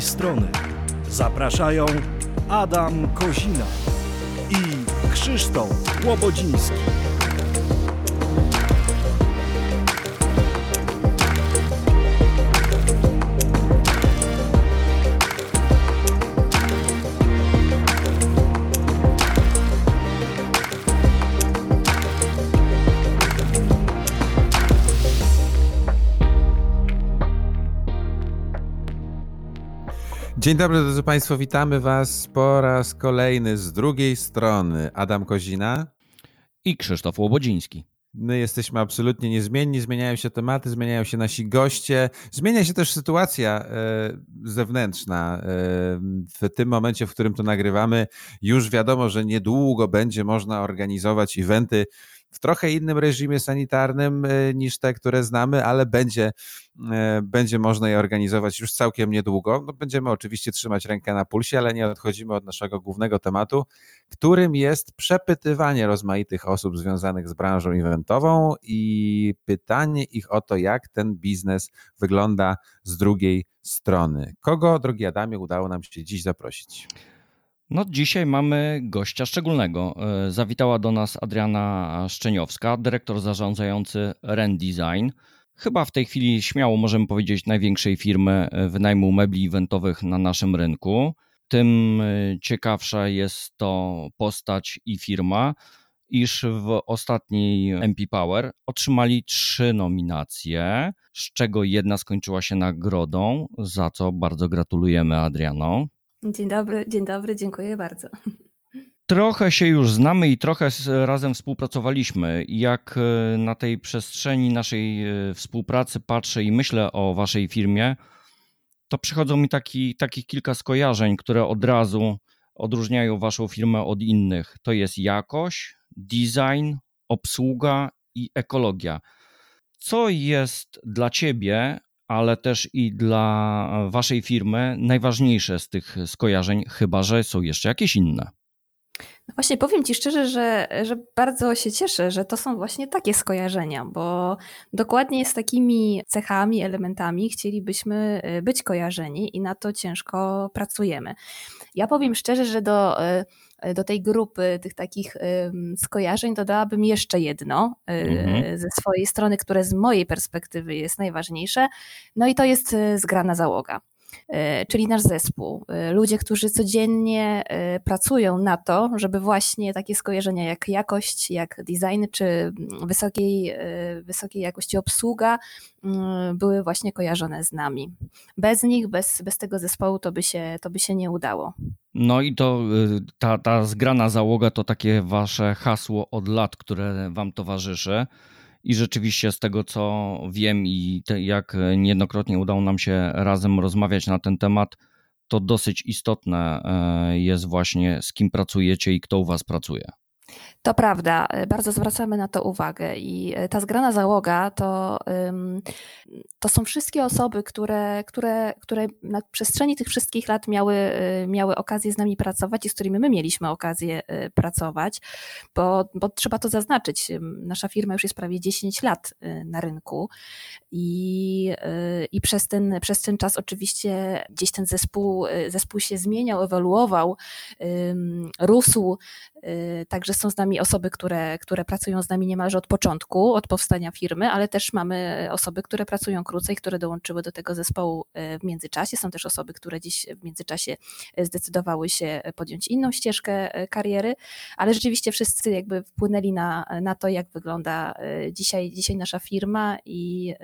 strony zapraszają Adam Kozina i Krzysztof Łobodziński. Dzień dobry drodzy Państwo, witamy Was po raz kolejny z drugiej strony. Adam Kozina i Krzysztof Łobodziński. My jesteśmy absolutnie niezmienni, zmieniają się tematy, zmieniają się nasi goście, zmienia się też sytuacja e, zewnętrzna. E, w tym momencie, w którym to nagrywamy, już wiadomo, że niedługo będzie można organizować eventy w trochę innym reżimie sanitarnym e, niż te, które znamy, ale będzie, e, będzie można je organizować już całkiem niedługo. No, będziemy oczywiście trzymać rękę na pulsie, ale nie odchodzimy od naszego głównego tematu, którym jest przepytywanie rozmaitych osób związanych z branżą eventową i pytanie ich o to, jak ten biznes wygląda z drugiej strony. Kogo, drogi Adamie, udało nam się dziś zaprosić? No, dzisiaj mamy gościa szczególnego. E, zawitała do nas Adriana Szczeniowska, dyrektor zarządzający Ren Design. Chyba w tej chwili śmiało możemy powiedzieć największej firmy e, wynajmu mebli eventowych na naszym rynku. Tym e, ciekawsza jest to postać i firma, iż w ostatniej MP Power otrzymali trzy nominacje, z czego jedna skończyła się nagrodą, za co bardzo gratulujemy Adriano. Dzień dobry, dzień dobry, dziękuję bardzo. Trochę się już znamy i trochę razem współpracowaliśmy. Jak e, na tej przestrzeni naszej e, współpracy patrzę i myślę o waszej firmie, to przychodzą mi taki, takich kilka skojarzeń, które od razu odróżniają waszą firmę od innych. To jest jakość, design, obsługa i ekologia. Co jest dla ciebie ale też i dla waszej firmy najważniejsze z tych skojarzeń, chyba że są jeszcze jakieś inne. No właśnie powiem Ci szczerze, że, że bardzo się cieszę, że to są właśnie takie skojarzenia, bo dokładnie z takimi cechami, elementami chcielibyśmy y, być kojarzeni i na to ciężko pracujemy. Ja powiem szczerze, że do E, do tej grupy tych takich skojarzeń dodałabym jeszcze jedno e, mhm. ze swojej strony, które z mojej perspektywy jest najważniejsze. No i to jest e, zgrana załoga czyli nasz zespół. Ludzie, którzy codziennie pracują na to, żeby właśnie takie skojarzenia jak jakość, jak design, czy wysokiej, wysokiej jakości obsługa były właśnie kojarzone z nami. Bez nich, bez, bez tego zespołu to by, się, to by się nie udało. No i to ta, ta zgrana załoga to takie wasze hasło od lat, które wam towarzyszy. I rzeczywiście z tego co wiem i te, jak niejednokrotnie udało nam się razem rozmawiać na ten temat, to dosyć istotne e, jest właśnie z kim pracujecie i kto u was pracuje. To prawda, y, bardzo zwracamy na to uwagę i y, ta zgrana załoga to, to są wszystkie osoby, które, które, które na przestrzeni tych wszystkich lat miały, y, miały okazję z nami pracować i z którymi my mieliśmy okazję pracować, bo, bo trzeba to zaznaczyć. Nasza firma już jest prawie 10 lat na rynku i, i przez, ten, przez ten czas oczywiście gdzieś ten zespół, zespół się zmieniał, ewoluował, rósł, także są z nami osoby, które, które pracują z nami niemalże od początku, od powstania firmy, ale też mamy osoby, które pracują krócej, które dołączyły do tego zespołu e, w międzyczasie. Są też osoby, które dziś w międzyczasie e, zdecydowały się podjąć inną ścieżkę e, kariery, ale rzeczywiście wszyscy jakby wpłynęli na, na to, jak wygląda dzisiaj, dzisiaj nasza firma i,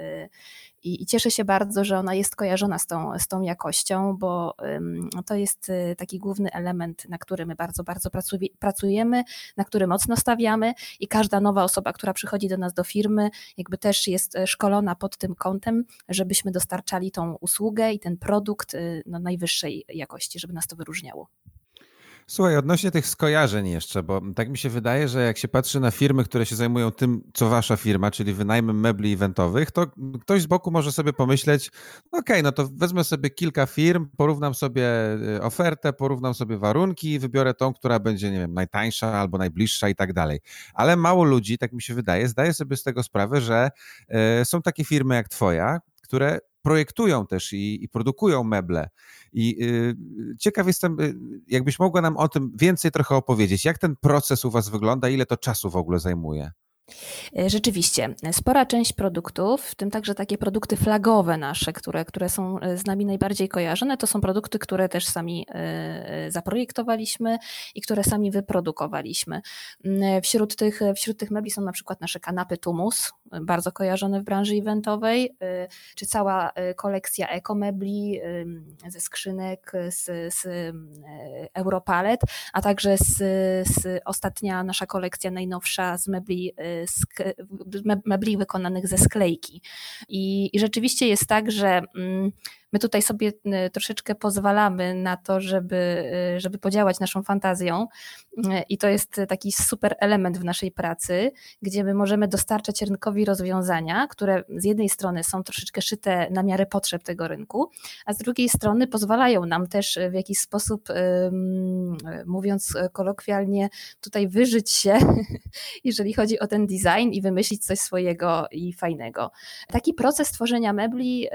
i, I, cieszę się bardzo, że ona jest kojarzona z tą, z tą jakością, bo to jest y, taki główny element, na który my bardzo, bardzo pracujemy, na który mocno stawiamy i każda nowa osoba, która przychodzi do nas do firmy, jakby też jest y, szkolona pod tym kątem, żebyśmy dostarczali tą usługę i ten produkt y, no, najwyższej jakości, żeby nas to wyróżniało. Słuchaj, odnośnie tych skojarzeń jeszcze, bo tak mi się wydaje, że jak się patrzy na firmy, które się zajmują tym, co wasza firma, czyli wynajmem mebli eventowych, to ktoś z boku może sobie pomyśleć, okej, okay, no to wezmę sobie kilka firm, porównam sobie y, ofertę, porównam sobie warunki i wybiorę tą, która będzie, nie wiem, najtańsza albo najbliższa i tak dalej. Ale mało ludzi, tak mi się wydaje, zdaje sobie z tego sprawę, że y, są takie firmy jak twoja, które projektują też i, i produkują meble. I y, ciekaw jestem, y, jakbyś mogła nam o tym więcej trochę opowiedzieć. Jak ten proces u Was wygląda, ile to czasu w ogóle zajmuje? E, rzeczywiście, spora część produktów, w tym także takie produkty flagowe nasze, które, które są e, z nami najbardziej kojarzone, to są produkty, które też sami e, zaprojektowaliśmy i które sami wyprodukowaliśmy. Mm, wśród tych, wśród tych mebli są na przykład nasze kanapy Tumus, bardzo kojarzone w branży eventowej, czy cała kolekcja ekomebli ze skrzynek z, z Europalet, a także z, z ostatnia nasza kolekcja najnowsza z mebli mebli wykonanych ze sklejki. I, i rzeczywiście jest tak, że mm, my tutaj sobie y, troszeczkę pozwalamy na to, żeby, y, żeby podziałać naszą fantazją y, i to jest taki super element w naszej pracy, gdzie my możemy dostarczać rynkowi rozwiązania, które z jednej strony są troszeczkę szyte na miarę potrzeb tego rynku, a z drugiej strony pozwalają nam też w jakiś sposób, mówiąc kolokwialnie, tutaj wyżyć się, jeżeli chodzi o ten design i wymyślić coś swojego i fajnego. Taki proces tworzenia mebli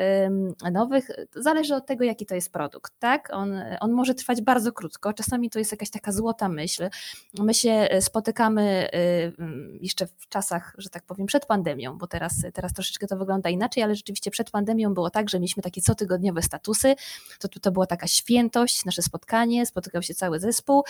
nowych zależy od tego, jaki to jest produkt, tak? On, on może trwać bardzo krótko, czasami to jest jakaś taka złota myśl. My się e, spotykamy y, jeszcze w czasach, że tak powiem, przed pandemią, bo teraz, teraz troszeczkę to wygląda inaczej, ale rzeczywiście przed pandemią było tak, że mieliśmy takie cotygodniowe statusy, to, to była taka świętość, nasze spotkanie, spotykał się cały zespół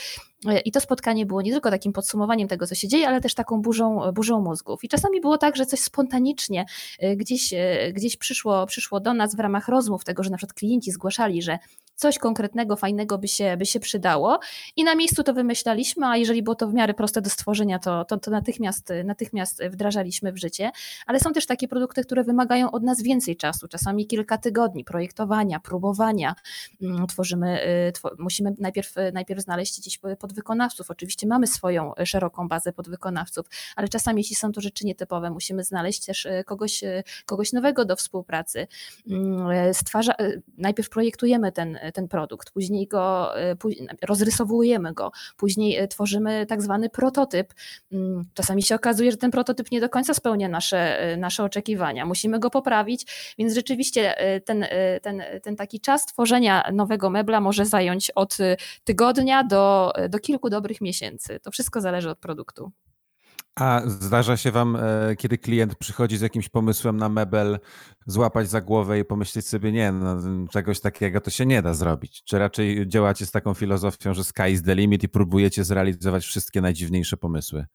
e, i to spotkanie było nie tylko takim podsumowaniem tego, co się dzieje, ale też taką burzą, burzą mózgów. I czasami było tak, że coś spontanicznie e, gdzieś, gdzieś przyszło, przyszło do nas w ramach rozmów tego, że na przykład klienci zgłaszali, że coś konkretnego, fajnego by się, by się przydało. I na miejscu to wymyślaliśmy, a jeżeli było to w miarę proste do stworzenia, to, to, to natychmiast, natychmiast wdrażaliśmy w życie, ale są też takie produkty, które wymagają od nas więcej czasu, czasami kilka tygodni projektowania, próbowania, mm, tworzymy, y, musimy najpierw, najpierw znaleźć gdzieś podwykonawców, oczywiście mamy swoją szeroką bazę podwykonawców, ale czasami jeśli są to rzeczy nietypowe, musimy znaleźć też y, kogoś, y, kogoś nowego do współpracy. Mm, stwarza, najpierw projektujemy ten, ten produkt, później go e, rozrysowujemy go, później e, tworzymy tak zwany prototyp. Mm, czasami się okazuje, że ten prototyp nie do końca spełnia nasze, e, nasze oczekiwania. Musimy go poprawić, więc rzeczywiście ten, ten, ten taki czas tworzenia nowego mebla może zająć od tygodnia do, do kilku dobrych miesięcy. To wszystko zależy od produktu. A zdarza się wam, e, kiedy klient przychodzi z jakimś pomysłem na mebel, złapać za głowę i pomyśleć sobie, nie, no, czegoś takiego to się nie da zrobić? Czy raczej działacie z taką filozofią, że sky is the limit i próbujecie zrealizować wszystkie najdziwniejsze pomysły?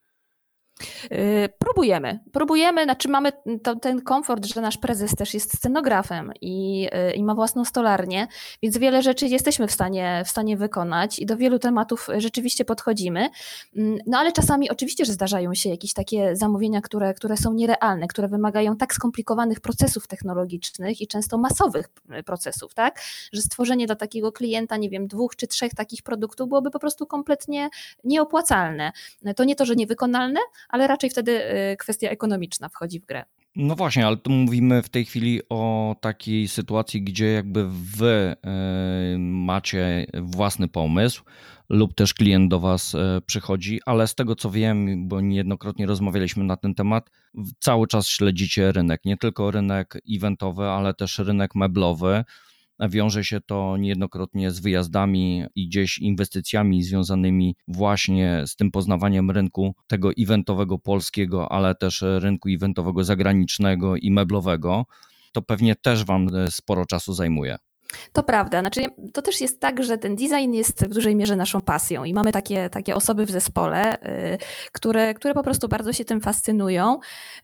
Y, próbujemy. Próbujemy, znaczy mamy to, ten komfort, że nasz prezes też jest scenografem i, y, i, ma własną stolarnię, więc wiele rzeczy jesteśmy w stanie, w stanie wykonać i do wielu tematów rzeczywiście podchodzimy. Mm, no ale czasami oczywiście, że zdarzają się jakieś takie zamówienia, które, które są nierealne, które wymagają tak skomplikowanych procesów technologicznych i często masowych y, procesów, tak? Że stworzenie dla takiego klienta, nie wiem, dwóch czy trzech takich produktów byłoby po prostu kompletnie nieopłacalne. To nie to, że niewykonalne, ale raczej wtedy y, kwestia ekonomiczna wchodzi w grę. No właśnie, ale tu mówimy w tej chwili o takiej sytuacji, gdzie jakby wy y, macie własny pomysł lub też klient do was y, przychodzi, ale z tego co wiem, bo niejednokrotnie rozmawialiśmy na ten temat, cały czas śledzicie rynek, nie tylko rynek eventowy, ale też rynek meblowy. Wiąże się to niejednokrotnie z wyjazdami i gdzieś inwestycjami związanymi właśnie z tym poznawaniem rynku tego eventowego polskiego, ale też rynku eventowego zagranicznego i meblowego. To pewnie też Wam sporo czasu zajmuje. To prawda. Znaczy, to też jest tak, że ten design jest w dużej mierze naszą pasją i mamy takie, takie osoby w zespole, y, które, które po prostu bardzo się tym fascynują.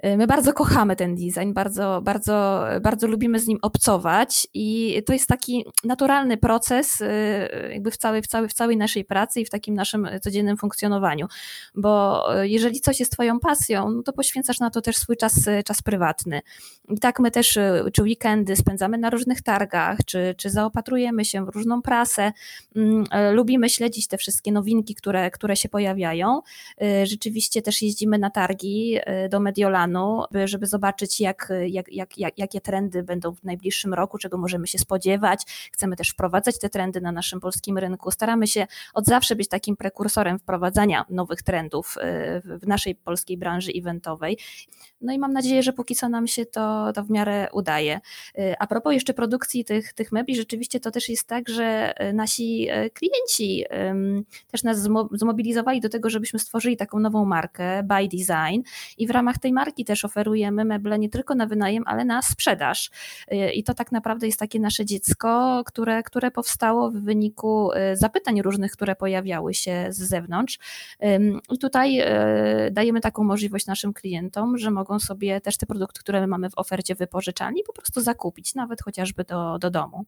Y, my bardzo kochamy ten design, bardzo, bardzo, bardzo lubimy z nim obcować i to jest taki naturalny proces y, jakby w całej, w, całej, w całej naszej pracy i w takim naszym codziennym funkcjonowaniu. Bo jeżeli coś jest twoją pasją, no to poświęcasz na to też swój czas, czas prywatny. I tak my też czy weekendy spędzamy na różnych targach, czy rzeczy, zaopatrujemy się w różną prasę, mm, e, lubimy śledzić te wszystkie nowinki, które, które się pojawiają. E, rzeczywiście też jeździmy na targi e, do Mediolanu, by- żeby zobaczyć, jak, jak, jak, jak, jakie trendy będą w najbliższym roku, czego możemy się spodziewać. Chcemy też wprowadzać te trendy na naszym polskim rynku. Staramy się od zawsze być takim prekursorem wprowadzania nowych trendów w naszej polskiej branży eventowej. No i mam nadzieję, że póki co nam się to, to w miarę udaje. A propos jeszcze produkcji tych, tych mebli, rzeczywiście to też jest tak, że y, nasi y, klienci też nas zmo- zmobilizowali do tego, żebyśmy stworzyli taką nową markę By Design i w ramach tej marki też oferujemy meble nie tylko na wynajem, ale na sprzedaż. Y, I to tak naprawdę jest takie nasze dziecko, które, które powstało w wyniku zapytań różnych, które pojawiały się z zewnątrz. I tutaj dajemy taką możliwość naszym klientom, że mogą sobie też te produkty, które my mamy w ofercie wypożyczalni, po prostu zakupić, nawet chociażby do, do domu.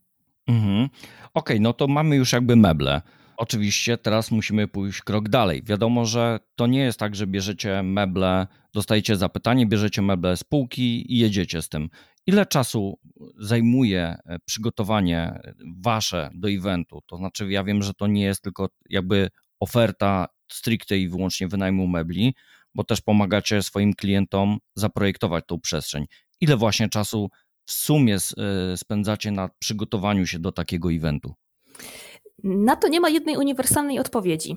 Mhm. Okej, no to mamy już jakby meble. Oczywiście teraz musimy pójść krok dalej. Wiadomo, że to nie jest tak, że bierzecie meble, dostajecie zapytanie, bierzecie meble z półki i jedziecie z tym. Ile czasu zajmuje e, przygotowanie wasze do eventu? To znaczy, ja wiem, że to nie jest tylko jakby oferta stricte i wyłącznie wynajmu mebli, bo też pomagacie swoim klientom zaprojektować tą przestrzeń. Ile właśnie czasu sumie s- e, spędzacie na przygotowaniu się do takiego eventu? Na to nie ma jednej uniwersalnej odpowiedzi.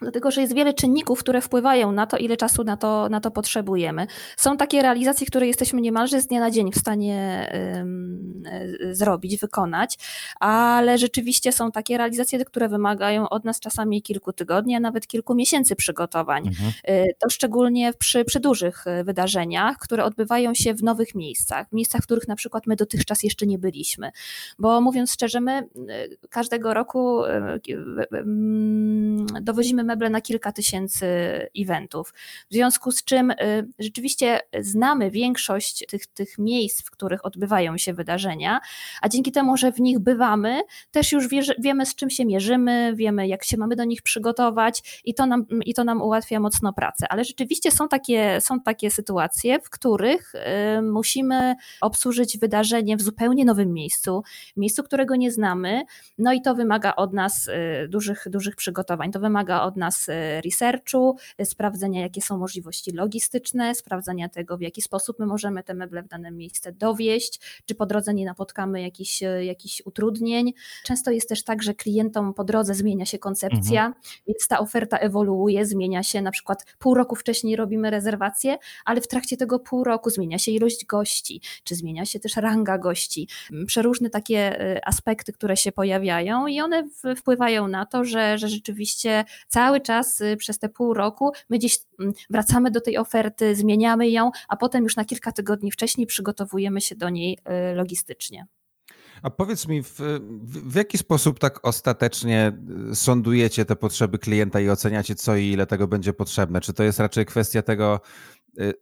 Dlatego, że jest wiele czynników, które wpływają na to, ile czasu na to, na to potrzebujemy. Są takie realizacje, które jesteśmy niemalże z dnia na dzień w stanie ym, y, zrobić, wykonać, ale rzeczywiście są takie realizacje, które wymagają od nas czasami kilku tygodni, a nawet kilku miesięcy przygotowań. Mhm. Y, To szczególnie przy, przy dużych y, wydarzeniach, które odbywają się w nowych miejscach, w miejscach, w których na przykład my dotychczas jeszcze nie byliśmy. Bo mówiąc szczerze, my każdego roku y, dowozimy meble na kilka tysięcy eventów. W związku z czym y, rzeczywiście znamy większość tych, tych miejsc, w których odbywają się wydarzenia, a dzięki temu, że w nich bywamy, też już wierzy, wiemy, z czym się mierzymy, wiemy, jak się mamy do nich przygotować i to nam, i to nam ułatwia mocno pracę. Ale rzeczywiście są takie, są takie sytuacje, w których y, musimy obsłużyć wydarzenie w zupełnie nowym miejscu, miejscu, którego nie znamy, no i to wymaga od nas y, dużych, dużych przygotowań. To wymaga od nas y, researchu, y, sprawdzenia, jakie są możliwości logistyczne, sprawdzenia tego, w jaki sposób my możemy te meble w dane miejsce dowieść, czy po drodze nie napotkamy jakichś, y, jakichś utrudnień. Często jest też tak, że klientom po drodze zmienia się koncepcja, więc ta oferta ewoluuje, zmienia się. Na przykład pół roku wcześniej robimy rezerwację, ale w trakcie tego pół roku zmienia się ilość gości, czy zmienia się też ranga gości. Mm, Przeróżne takie aspekty, które się pojawiają i one wpływają na to, że, że rzeczywiście cały czas y, przez te pół roku my gdzieś mm, wracamy do tej oferty, zmieniamy ją, a potem już na kilka tygodni wcześniej przygotowujemy się do niej y, logistycznie. A powiedz mi, w, w, jaki sposób tak ostatecznie y, sądujecie te potrzeby klienta i oceniacie, co i ile tego będzie potrzebne? Czy to jest raczej kwestia tego,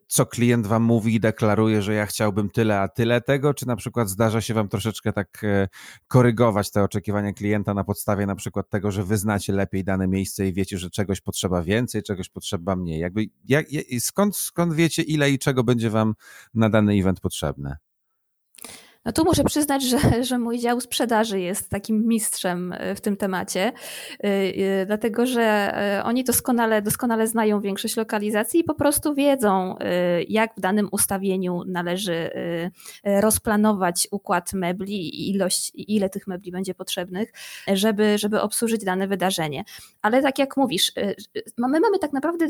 co klient wam mówi i deklaruje, że ja chciałbym tyle, a tyle tego, czy na przykład zdarza się wam troszeczkę tak e, korygować te oczekiwania klienta na podstawie na przykład tego, że wy znacie lepiej dane miejsce i wiecie, że czegoś potrzeba więcej, czegoś potrzeba mniej? Jakby jak, jak- skąd, skąd wiecie, ile i czego będzie wam na dany event potrzebne? No tu muszę przyznać, że, że mój dział sprzedaży jest takim mistrzem y, w tym temacie, y, y, dlatego że oni doskonale, doskonale znają większość lokalizacji i po prostu wiedzą, jak w danym ustawieniu należy rozplanować układ mebli i ilość, ile tych mebli będzie potrzebnych, żeby, żeby obsłużyć dane wydarzenie. Ale tak jak mówisz, my mamy tak naprawdę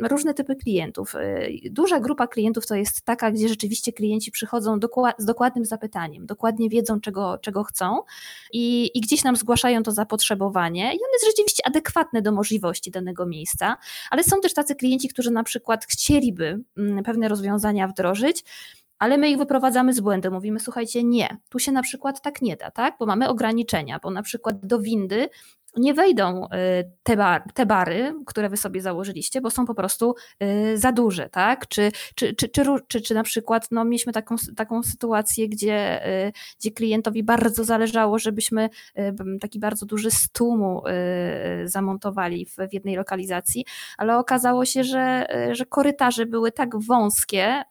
różne typy klientów. Duża grupa klientów to jest taka, gdzie rzeczywiście klienci przychodzą z dokładnym zapytaniem, dokładnie wiedzą, czego, czego chcą i, i gdzieś nam zgłaszają to zapotrzebowanie i ono jest rzeczywiście adekwatne do możliwości danego miejsca, ale są też tacy klienci, którzy na przykład chcieliby mm, pewne rozwiązania wdrożyć, ale my ich wyprowadzamy z błędu. Mówimy, słuchajcie, nie, tu się na przykład tak nie da, tak? Bo mamy ograniczenia, bo na przykład do windy nie wejdą y, te, bar, te bary, które wy sobie założyliście, bo są po prostu y, za duże, tak? Czy, czy, czy, czy, czy, czy na przykład no, mieliśmy taką, taką sytuację, gdzie, y, gdzie klientowi bardzo zależało, żebyśmy taki bardzo duży stół mu zamontowali w, w jednej lokalizacji, ale okazało się, że, że korytarze były tak wąskie,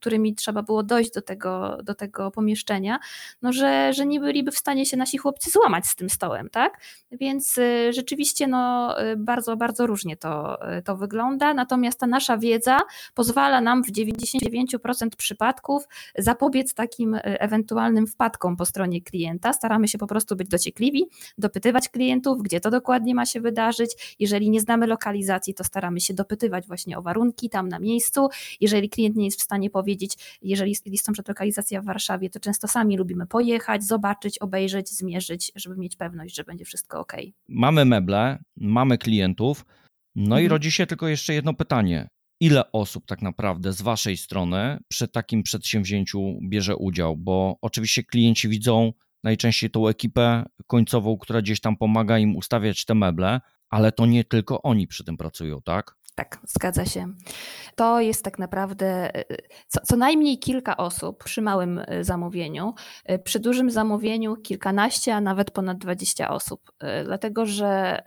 którymi trzeba było dojść do tego, do tego pomieszczenia, no, że, że nie byliby w stanie się nasi chłopcy złamać z tym stołem, tak? Więc więc y, rzeczywiście no, y, bardzo, bardzo różnie to, y, to wygląda. Natomiast ta nasza wiedza pozwala nam w 99% przypadków zapobiec takim ewentualnym wpadkom po stronie klienta. Staramy się po prostu być dociekliwi, dopytywać klientów, gdzie to dokładnie ma się wydarzyć. Jeżeli nie znamy lokalizacji, to staramy się dopytywać właśnie o warunki tam na miejscu. Jeżeli klient nie jest w stanie powiedzieć, jeżeli jest tam lokalizacja w Warszawie, to często sami lubimy pojechać, zobaczyć, obejrzeć, zmierzyć, żeby mieć pewność, że będzie wszystko ok. Mamy meble, mamy klientów, no mhm. i rodzi się tylko jeszcze jedno pytanie. Ile osób tak naprawdę z Waszej strony przy takim przedsięwzięciu bierze udział? Bo oczywiście klienci widzą najczęściej tą ekipę końcową, która gdzieś tam pomaga im ustawiać te meble, ale to nie tylko oni przy tym pracują, tak? Tak, zgadza się. To jest tak naprawdę y, co, co, najmniej kilka osób przy małym y, zamówieniu, y, przy dużym zamówieniu kilkanaście, a nawet ponad dwadzieścia osób, dlatego że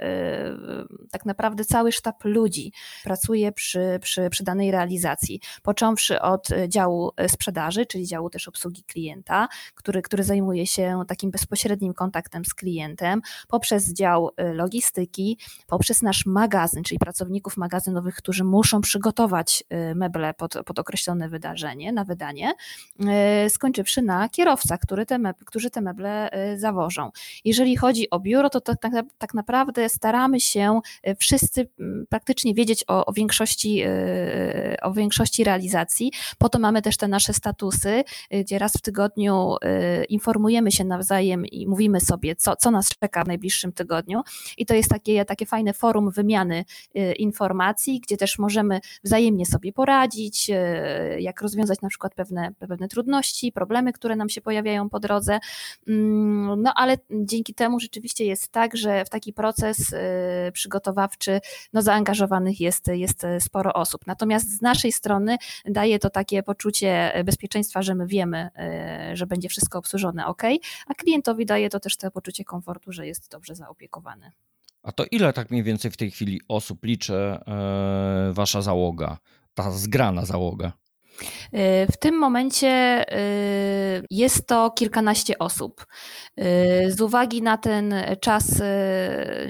tak naprawdę cały sztab ludzi pracuje przy, przy, przy danej realizacji, począwszy od działu sprzedaży, czyli działu też obsługi klienta, który, który zajmuje się takim bezpośrednim kontaktem z klientem, poprzez dział logistyki, poprzez nasz magazyn, czyli pracowników magazynu magazynowych, którzy muszą przygotować y, meble pod, pod określone wydarzenie, na wydanie, y, skończywszy na kierowcach, który te meble, którzy te meble y, zawożą. Jeżeli chodzi o biuro, to, to tak, tak naprawdę staramy się wszyscy mm, praktycznie wiedzieć o, o, większości, o większości realizacji. Po to mamy też te nasze statusy, gdzie raz w tygodniu informujemy się nawzajem i mówimy sobie, co, co nas czeka w najbliższym tygodniu. I to jest takie, takie fajne forum wymiany informacji gdzie też możemy wzajemnie sobie poradzić, e, jak rozwiązać na przykład pewne, pewne trudności, problemy, które nam się pojawiają po drodze. Mm, no ale dzięki temu rzeczywiście jest tak, że w taki proces e, przygotowawczy no, zaangażowanych jest, jest sporo osób. Natomiast z naszej strony daje to takie poczucie bezpieczeństwa, że my wiemy, e, że będzie wszystko obsłużone ok, a klientowi daje to też to poczucie komfortu, że jest dobrze zaopiekowany. A to ile tak mniej więcej w tej chwili osób liczy e, wasza załoga, ta zgrana załoga? Y, w tym momencie y, jest to kilkanaście osób. Y, z uwagi na ten czas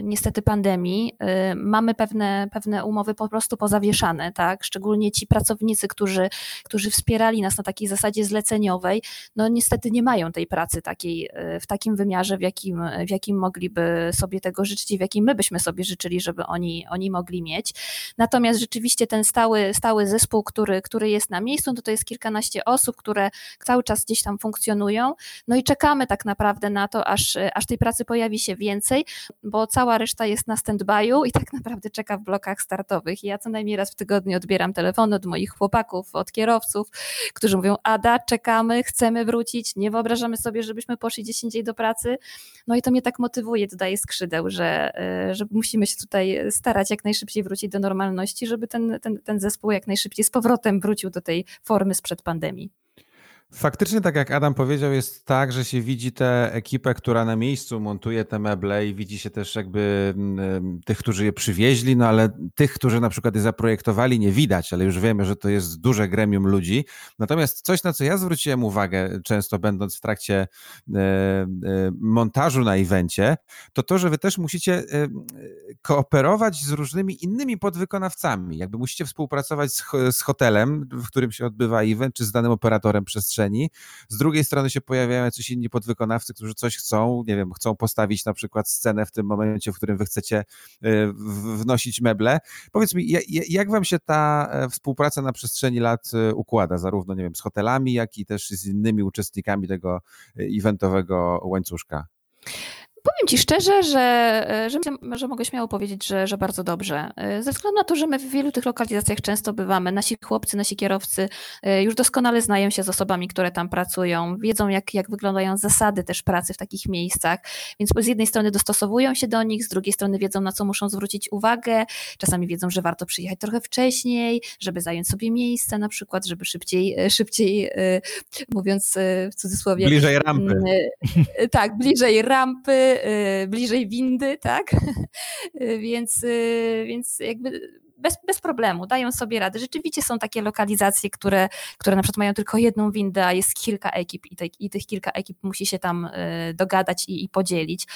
niestety pandemii mamy pewne, pewne umowy po prostu pozawieszane, tak? Szczególnie ci pracownicy, którzy, którzy wspierali nas na takiej zasadzie zleceniowej, no niestety nie mają tej pracy takiej w takim wymiarze, w jakim, w jakim mogliby sobie tego życzyć i w jakim my byśmy sobie życzyli, żeby oni, oni mogli mieć. Natomiast rzeczywiście ten stały, stały zespół, który, który jest na miejscu, miejscu, to to jest kilkanaście osób, które cały czas gdzieś tam funkcjonują. No i czekamy tak naprawdę na to, aż, aż tej pracy pojawi się więcej, bo cała reszta jest na stand-by'u i tak naprawdę czeka w blokach startowych. Ja co najmniej raz w tygodniu odbieram telefony od moich chłopaków, od kierowców, którzy mówią: Ada, czekamy, chcemy wrócić, nie wyobrażamy sobie, żebyśmy poszli gdzieś indziej do pracy. No i to mnie tak motywuje, dodaje skrzydeł, że, że musimy się tutaj starać jak najszybciej wrócić do normalności, żeby ten, ten, ten zespół jak najszybciej z powrotem wrócił do tej formy sprzed pandemii. Faktycznie, tak jak Adam powiedział, jest tak, że się widzi tę ekipę, która na miejscu montuje te meble i widzi się też jakby mm, tych, którzy je przywieźli, no ale tych, którzy na przykład je zaprojektowali, nie widać, ale już wiemy, że to jest duże gremium ludzi. Natomiast coś, na co ja zwróciłem uwagę, często będąc w trakcie e, e, montażu na evencie, to to, że wy też musicie kooperować z różnymi innymi podwykonawcami. Jakby musicie współpracować z, z hotelem, w którym się odbywa event, czy z danym operatorem przestrzeni przestrzeni. Z drugiej strony się pojawiają jacyś inni podwykonawcy, którzy coś chcą, nie wiem, chcą postawić na przykład scenę w tym momencie, w którym wy chcecie y, wnosić meble. Powiedz mi, jak wam się ta e, współpraca na przestrzeni lat y, układa, zarówno, nie wiem, z hotelami, jak i też z innymi uczestnikami tego eventowego łańcuszka? Powiem Ci szczerze, że, e, że, że mogę śmiało powiedzieć, że, że bardzo dobrze. E, ze względu na to, że my w wielu tych lokalizacjach często bywamy, nasi chłopcy, nasi kierowcy e, już doskonale znają się z osobami, które tam pracują, wiedzą jak, jak wyglądają zasady też pracy w takich miejscach, więc z jednej strony dostosowują się do nich, z drugiej strony wiedzą na co muszą zwrócić uwagę, czasami wiedzą, że warto przyjechać trochę wcześniej, żeby zająć sobie miejsce na przykład, żeby szybciej, szybciej mówiąc w cudzysłowie... Bliżej rampy. Tak, bliżej rampy, Y, bliżej windy, tak? więc, y, więc jakby bez, bez problemu, dają sobie radę. Rzeczywiście są takie lokalizacje, które, które na przykład mają tylko jedną windę, a jest kilka ekip i, te, i tych kilka ekip musi się tam y, dogadać i, i podzielić,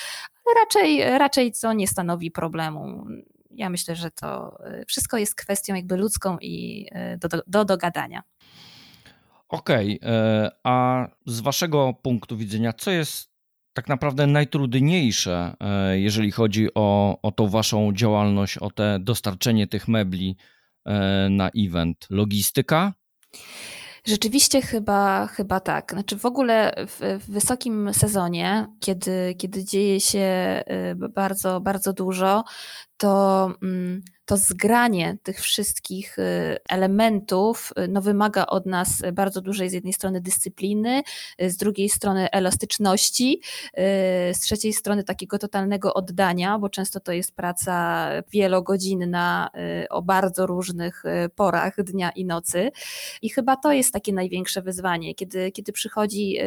ale raczej, raczej to nie stanowi problemu. Ja myślę, że to wszystko jest kwestią jakby ludzką i do, do, do dogadania. Okej, okay, e, a z waszego punktu widzenia, co jest tak naprawdę najtrudniejsze, e, jeżeli chodzi o, o tą waszą działalność, o te dostarczenie tych mebli e, na event? Logistyka? Rzeczywiście chyba, chyba tak. Znaczy w ogóle w, w, wysokim sezonie, kiedy, kiedy dzieje się e, bardzo, bardzo dużo, to mm, to zgranie tych wszystkich y, elementów y, no, wymaga od nas bardzo dużej z jednej strony dyscypliny, y, z drugiej strony elastyczności, z trzeciej strony takiego totalnego oddania, bo często to jest praca wielogodzinna o bardzo różnych porach dnia i nocy. I chyba to jest takie największe wyzwanie, kiedy, kiedy przychodzi,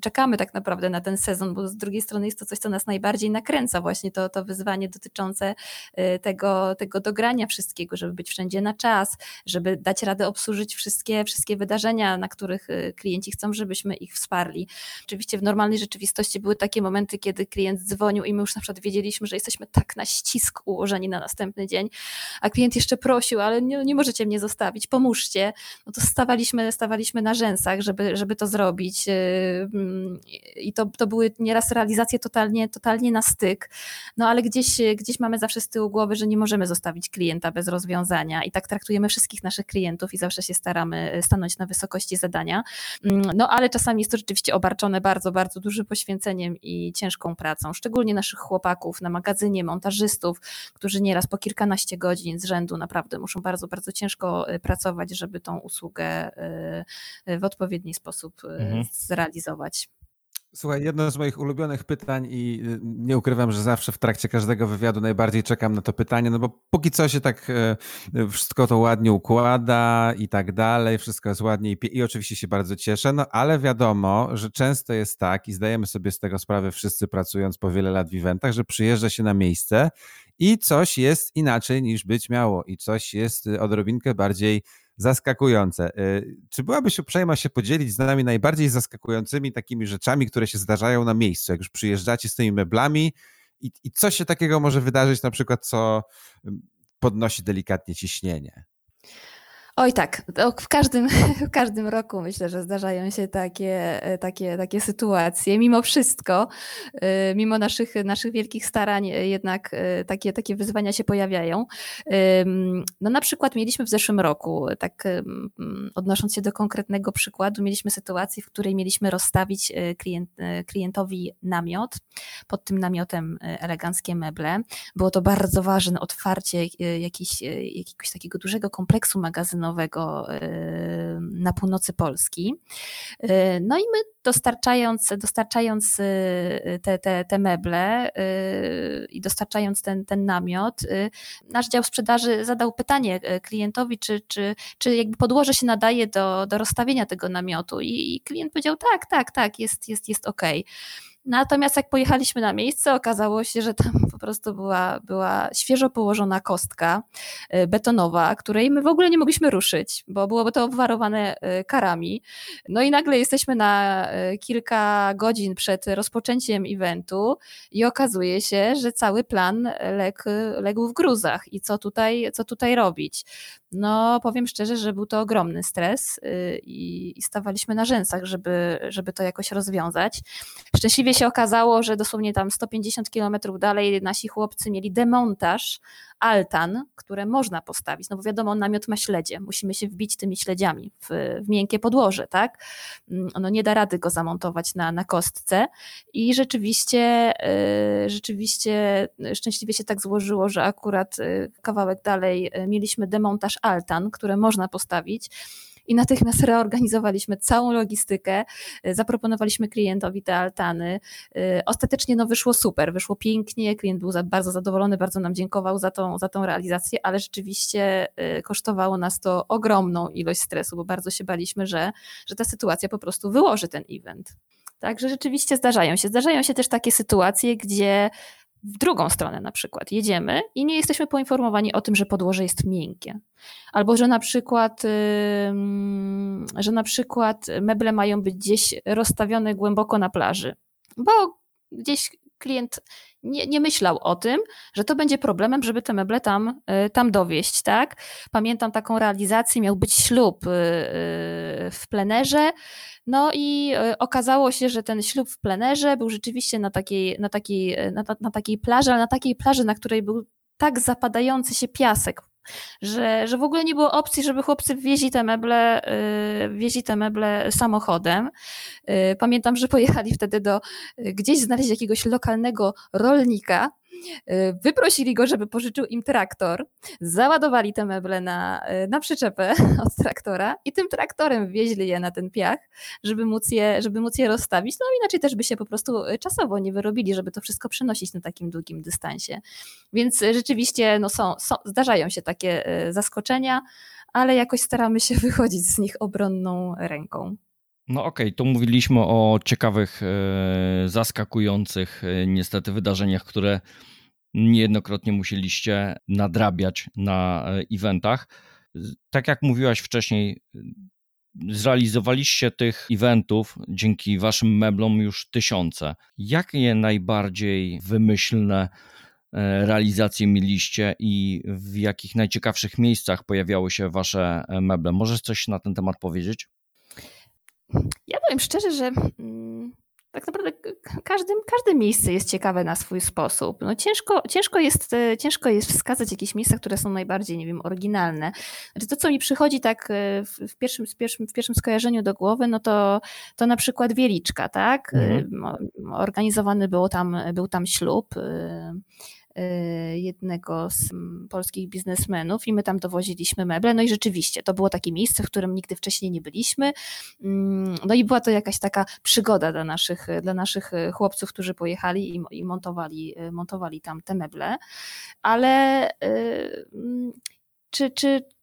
czekamy tak naprawdę na ten sezon, bo z drugiej strony jest to coś, co nas najbardziej nakręca, właśnie to, to wyzwanie dotyczące tego, tego, dogrania wszystkiego, żeby być wszędzie na czas, żeby dać radę obsłużyć wszystkie, wszystkie wydarzenia, na których y, klienci chcą, żebyśmy ich wsparli. Oczywiście w normalnej rzeczywistości były takie momenty, kiedy klient dzwonił i my już na przykład wiedzieliśmy, że jesteśmy tak na ścisk ułożeni na następny dzień, a klient jeszcze prosił, ale nie, nie możecie mnie zostawić, pomóżcie. No to stawaliśmy, stawaliśmy na rzęsach, żeby, żeby to zrobić y, mm, i to, to były nieraz realizacje totalnie, totalnie na styk, no ale gdzieś, gdzieś mamy zawsze z tyłu głowy, że nie możemy zostawić klienta bez rozwiązania i tak traktujemy wszystkich naszych klientów i zawsze się staramy e, stanąć na wysokości zadania. Mm, no ale czasami jest to rzeczywiście obarczone bardzo, bardzo dużym poświęceniem i ciężką pracą, szczególnie naszych chłopaków na magazynie, montażystów, którzy nieraz po kilkanaście godzin z rzędu naprawdę muszą bardzo, bardzo ciężko e, pracować, żeby tą usługę e, w odpowiedni sposób mhm. zrealizować. Słuchaj, jedno z moich ulubionych pytań i y, nie ukrywam, że zawsze w trakcie każdego wywiadu najbardziej czekam na to pytanie, no bo póki co się tak e, wszystko to ładnie układa i tak dalej, wszystko jest ładnie i, i oczywiście się bardzo cieszę, no ale wiadomo, że często jest tak i zdajemy sobie z tego sprawę wszyscy pracując po wiele lat w eventach, że przyjeżdża się na miejsce i coś jest inaczej niż być miało i coś jest y, odrobinkę bardziej zaskakujące. Y, czy byłabyś uprzejma się podzielić z nami najbardziej zaskakującymi takimi rzeczami, które się zdarzają na miejscu, jak już przyjeżdżacie z tymi meblami i, i co się takiego może wydarzyć, na przykład, co podnosi delikatnie ciśnienie? Oj tak, w każdym, w każdym roku myślę, że zdarzają się takie, e, takie, takie sytuacje. Mimo wszystko, e, mimo naszych, naszych wielkich starań, e, jednak takie, takie wyzwania się pojawiają. No na przykład mieliśmy w zeszłym roku, tak odnosząc się do konkretnego przykładu, mieliśmy sytuację, w której mieliśmy rozstawić klient, klientowi namiot, pod tym namiotem eleganckie meble. Było to bardzo ważne otwarcie jakiś, jakiegoś takiego dużego kompleksu magazynowego, na północy Polski. Y, no i my dostarczając, dostarczając y, te, te, te meble y, i dostarczając ten, ten namiot, nasz dział sprzedaży zadał pytanie klientowi, czy, czy, czy jakby podłoże się nadaje do, do rozstawienia tego namiotu i klient powiedział tak, tak, tak, jest, jest, jest okej. Okay. Natomiast jak pojechaliśmy na miejsce, okazało się, że tam po prostu była, była świeżo położona kostka y, betonowa, której my w ogóle nie mogliśmy ruszyć, bo byłoby to obwarowane y, karami. No i nagle jesteśmy na y, kilka godzin przed rozpoczęciem eventu i okazuje się, że cały plan legł, legł w gruzach i co tutaj, co tutaj robić. No, powiem szczerze, że był to ogromny stres i, i stawaliśmy na rzęsach, żeby, żeby to jakoś rozwiązać. Szczęśliwie się okazało, że dosłownie tam 150 kilometrów dalej nasi chłopcy mieli demontaż altan, które można postawić, no bo wiadomo, namiot ma śledzie, musimy się wbić tymi śledziami w, w miękkie podłoże, tak? No nie da rady go zamontować na, na kostce i rzeczywiście, yy, rzeczywiście szczęśliwie się tak złożyło, że akurat yy, kawałek dalej yy, mieliśmy demontaż altan, które można postawić i natychmiast reorganizowaliśmy całą logistykę, y, zaproponowaliśmy klientowi te altany. Y, ostatecznie no wyszło super, wyszło pięknie, klient był bardzo zadowolony, bardzo nam dziękował za tą, za tą realizację, ale rzeczywiście y, kosztowało nas to ogromną ilość stresu, bo bardzo się baliśmy, że, że ta sytuacja po prostu wyłoży ten event. Także rzeczywiście zdarzają się. Zdarzają się też takie sytuacje, gdzie w drugą stronę na przykład jedziemy i nie jesteśmy poinformowani o tym, że podłoże jest miękkie. Albo że na przykład, że na przykład meble mają być gdzieś rozstawione głęboko na plaży, bo gdzieś klient nie, nie, myślał o tym, że to będzie problemem, żeby te meble tam, y, tam dowieść, tak? Pamiętam taką realizację, miał być ślub y, y, w plenerze, no i okazało się, że ten ślub w plenerze był rzeczywiście na takiej, na takiej, na, na takiej plaży, ale na takiej plaży, na której był tak zapadający się piasek, że, że w ogóle nie było opcji, żeby chłopcy wieźli te meble, yy, wieźli te meble samochodem. Yy, pamiętam, że pojechali wtedy do gdzieś znaleźć jakiegoś lokalnego rolnika, Y, wyprosili go, żeby pożyczył im traktor, załadowali te meble na, y, na przyczepę od traktora i tym traktorem wieźli je na ten piach, żeby móc je, żeby móc je rozstawić. No inaczej też by się po prostu y, czasowo nie wyrobili, żeby to wszystko przenosić na takim długim dystansie. Więc rzeczywiście no są, są, zdarzają się takie zaskoczenia, ale jakoś staramy się wychodzić z nich obronną ręką. No okej, okay, to mówiliśmy o ciekawych, zaskakujących niestety wydarzeniach, które niejednokrotnie musieliście nadrabiać na e, eventach. Tak jak mówiłaś wcześniej, zrealizowaliście tych eventów dzięki waszym meblom już tysiące. Jakie najbardziej wymyślne e, realizacje mieliście i w jakich najciekawszych miejscach pojawiały się wasze e, meble? Możesz coś na ten temat powiedzieć? Ja powiem szczerze, że mm, tak naprawdę każde, każde miejsce jest ciekawe na swój sposób. No ciężko, ciężko, jest, e, ciężko jest wskazać jakieś miejsca, które są najbardziej, nie wiem, oryginalne. Znaczy to, co mi przychodzi tak e, w, pierwszym, w, pierwszym, w pierwszym skojarzeniu do głowy, no to, to na przykład Wieliczka, tak? Mhm. Organizowany był tam, był tam ślub jednego z mm, polskich biznesmenów i my tam dowoziliśmy meble. No i rzeczywiście to było takie miejsce, w którym nigdy wcześniej nie byliśmy. Mm, no i była to jakaś taka przygoda dla naszych, dla naszych y, chłopców, którzy pojechali i, i montowali, y, montowali tam te meble. Ale mm, czy,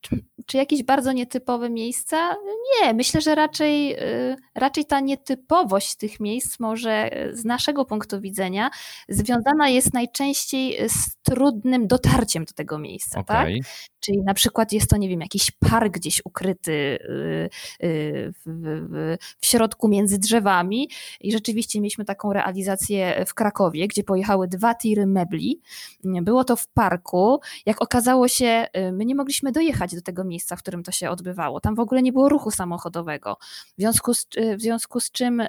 czy, czy jakieś bardzo nietypowe miejsca? Nie, myślę, że raczej, y, raczej ta nietypowość tych miejsc może y, z naszego punktu widzenia związana jest najczęściej z trudnym dotarciem do tego miejsca, okay. tak? Czyli na przykład jest to, nie wiem, jakiś park gdzieś ukryty y, w, w, w środku między drzewami i rzeczywiście mieliśmy taką realizację w Krakowie, gdzie pojechały dwa tiry mebli. Było to w parku. Jak okazało się, my nie mogliśmy dojechać do tego miejsca, w którym to się odbywało. Tam w ogóle nie było ruchu samochodowego, w związku z, y, w związku z czym y,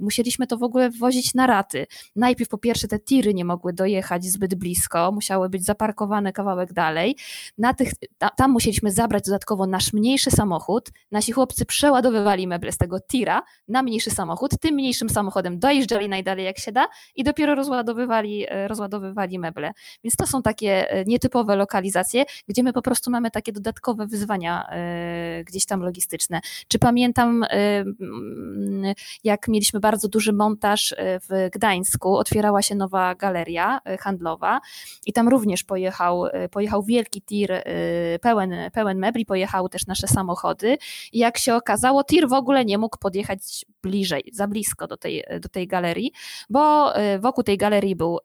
musieliśmy to w ogóle wozić na raty. Najpierw po pierwsze te tiry nie mogły dojechać zbyt blisko, musiały być zaparkowane kawałek dalej. Na tych, ta, tam musieliśmy zabrać dodatkowo nasz mniejszy samochód. Nasi chłopcy przeładowywali meble z tego tira na mniejszy samochód, tym mniejszym samochodem dojeżdżali najdalej jak się da i dopiero rozładowywali, y, rozładowywali meble. Więc to są takie nietypowe lokalizacje, gdzie my po prostu mamy takie dodatkowe wyzwania e, gdzieś tam logistyczne. Czy pamiętam, e, mm, jak mieliśmy bardzo duży montaż e, w Gdańsku, otwierała się nowa galeria handlowa i tam również pojechał, pojechał wielki tir pełen, pełen mebli, pojechały też nasze samochody i jak się okazało, tir w ogóle nie mógł podjechać bliżej, za blisko do tej, do tej galerii, bo wokół tej galerii był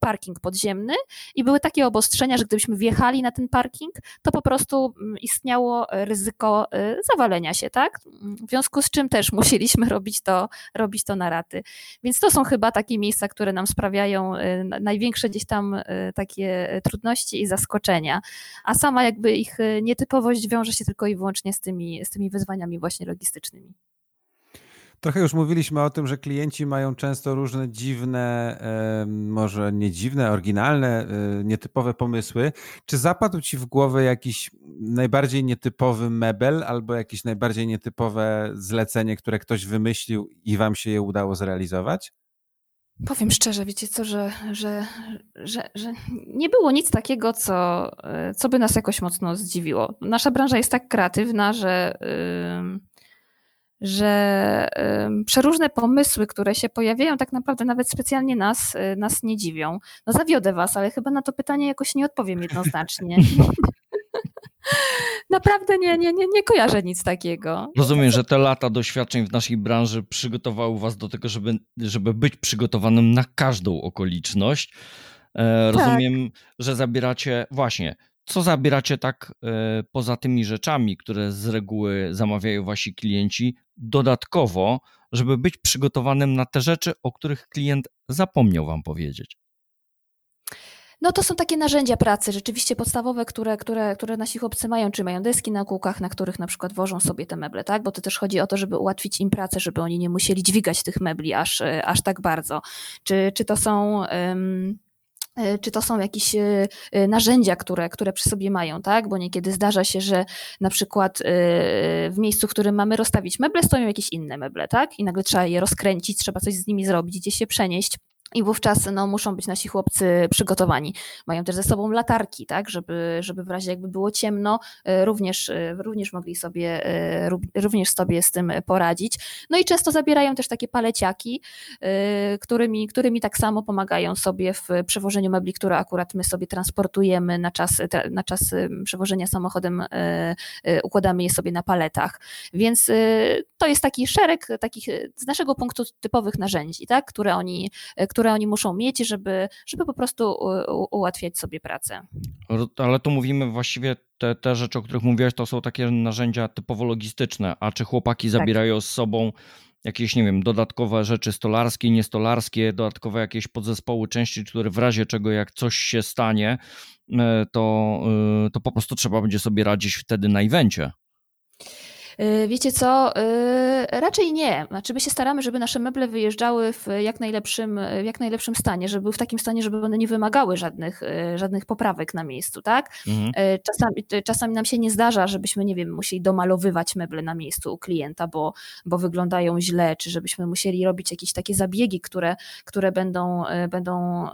parking podziemny i były takie obostrzenia, że gdybyśmy wjechali na ten parking, to po prostu mm, istniało ryzyko y, zawalenia się, tak? W związku z czym też musieliśmy robić to, robić to na raty. Więc to są chyba takie miejsca, które nam sprawiają y, największe gdzieś tam takie trudności i zaskoczenia. A sama jakby ich nietypowość wiąże się tylko i wyłącznie z tymi, z tymi wyzwaniami właśnie logistycznymi. Trochę już mówiliśmy o tym, że klienci mają często różne dziwne, może nie dziwne, oryginalne, e, nietypowe pomysły. Czy zapadł ci w głowę jakiś najbardziej nietypowy mebel albo jakieś najbardziej nietypowe zlecenie, które ktoś wymyślił i wam się je udało zrealizować? Powiem szczerze, wiecie co, że, że, że, że nie było nic takiego, co, co by nas jakoś mocno zdziwiło. Nasza branża jest tak kreatywna, że, że przeróżne pomysły, które się pojawiają, tak naprawdę nawet specjalnie nas, nas nie dziwią. No zawiodę was, ale chyba na to pytanie jakoś nie odpowiem jednoznacznie. Naprawdę nie, nie, nie, nie kojarzę nic takiego. Rozumiem, że te lata doświadczeń w naszej branży przygotowały Was do tego, żeby, żeby być przygotowanym na każdą okoliczność. E, tak. Rozumiem, że zabieracie właśnie. Co zabieracie tak e, poza tymi rzeczami, które z reguły zamawiają wasi klienci, dodatkowo, żeby być przygotowanym na te rzeczy, o których klient zapomniał wam powiedzieć? No to są takie narzędzia pracy, rzeczywiście podstawowe, które, które, które nasi chłopcy mają, czy mają deski na kółkach, na których na przykład wożą sobie te meble, tak? Bo to też chodzi o to, żeby ułatwić im pracę, żeby oni nie musieli dźwigać tych mebli aż, aż tak bardzo. Czy, czy to są... Um, czy to są jakieś e, e, narzędzia, które, które przy sobie mają, tak? Bo niekiedy zdarza się, że na przykład w miejscu, w którym mamy rozstawić meble, stoją jakieś inne meble, tak? I nagle trzeba je rozkręcić, trzeba coś z nimi zrobić, gdzieś się przenieść. I wówczas no, muszą być nasi chłopcy przygotowani. Mają też ze sobą latarki, tak, żeby, żeby w razie jakby było ciemno, e, również, e, również mogli sobie, e, również sobie z tym poradzić. No i często zabierają też takie paleciaki, którymi, którymi tak samo pomagają sobie w przewożeniu mebli, które akurat my sobie transportujemy na czas, na czas przewożenia samochodem, układamy je sobie na paletach. Więc to jest taki szereg takich z naszego punktu typowych narzędzi, tak, które oni, które oni muszą mieć, żeby, żeby po prostu ułatwiać sobie pracę. Ale tu mówimy właściwie te, te rzeczy, o których mówiłaś, to są takie narzędzia typowo logistyczne, a czy chłopaki tak. zabierają z sobą jakieś, nie wiem, dodatkowe rzeczy stolarskie, niestolarskie, dodatkowe jakieś podzespoły części, które w razie czego jak coś się stanie, e, to, e, to po prostu trzeba będzie sobie radzić wtedy na evencie. Y, wiecie co? Y, raczej nie. Znaczy my się staramy, żeby nasze meble wyjeżdżały w jak najlepszym, w jak najlepszym stanie, żeby były w takim stanie, żeby one nie wymagały żadnych, y, żadnych poprawek na miejscu, tak? Mhm. Czasami, czasami nam się nie zdarza, żebyśmy, nie wiem, musieli domalowywać meble na miejscu u klienta, bo, bo wyglądają źle, czy żebyśmy musieli robić jakieś takie zabiegi, które, które będą, będą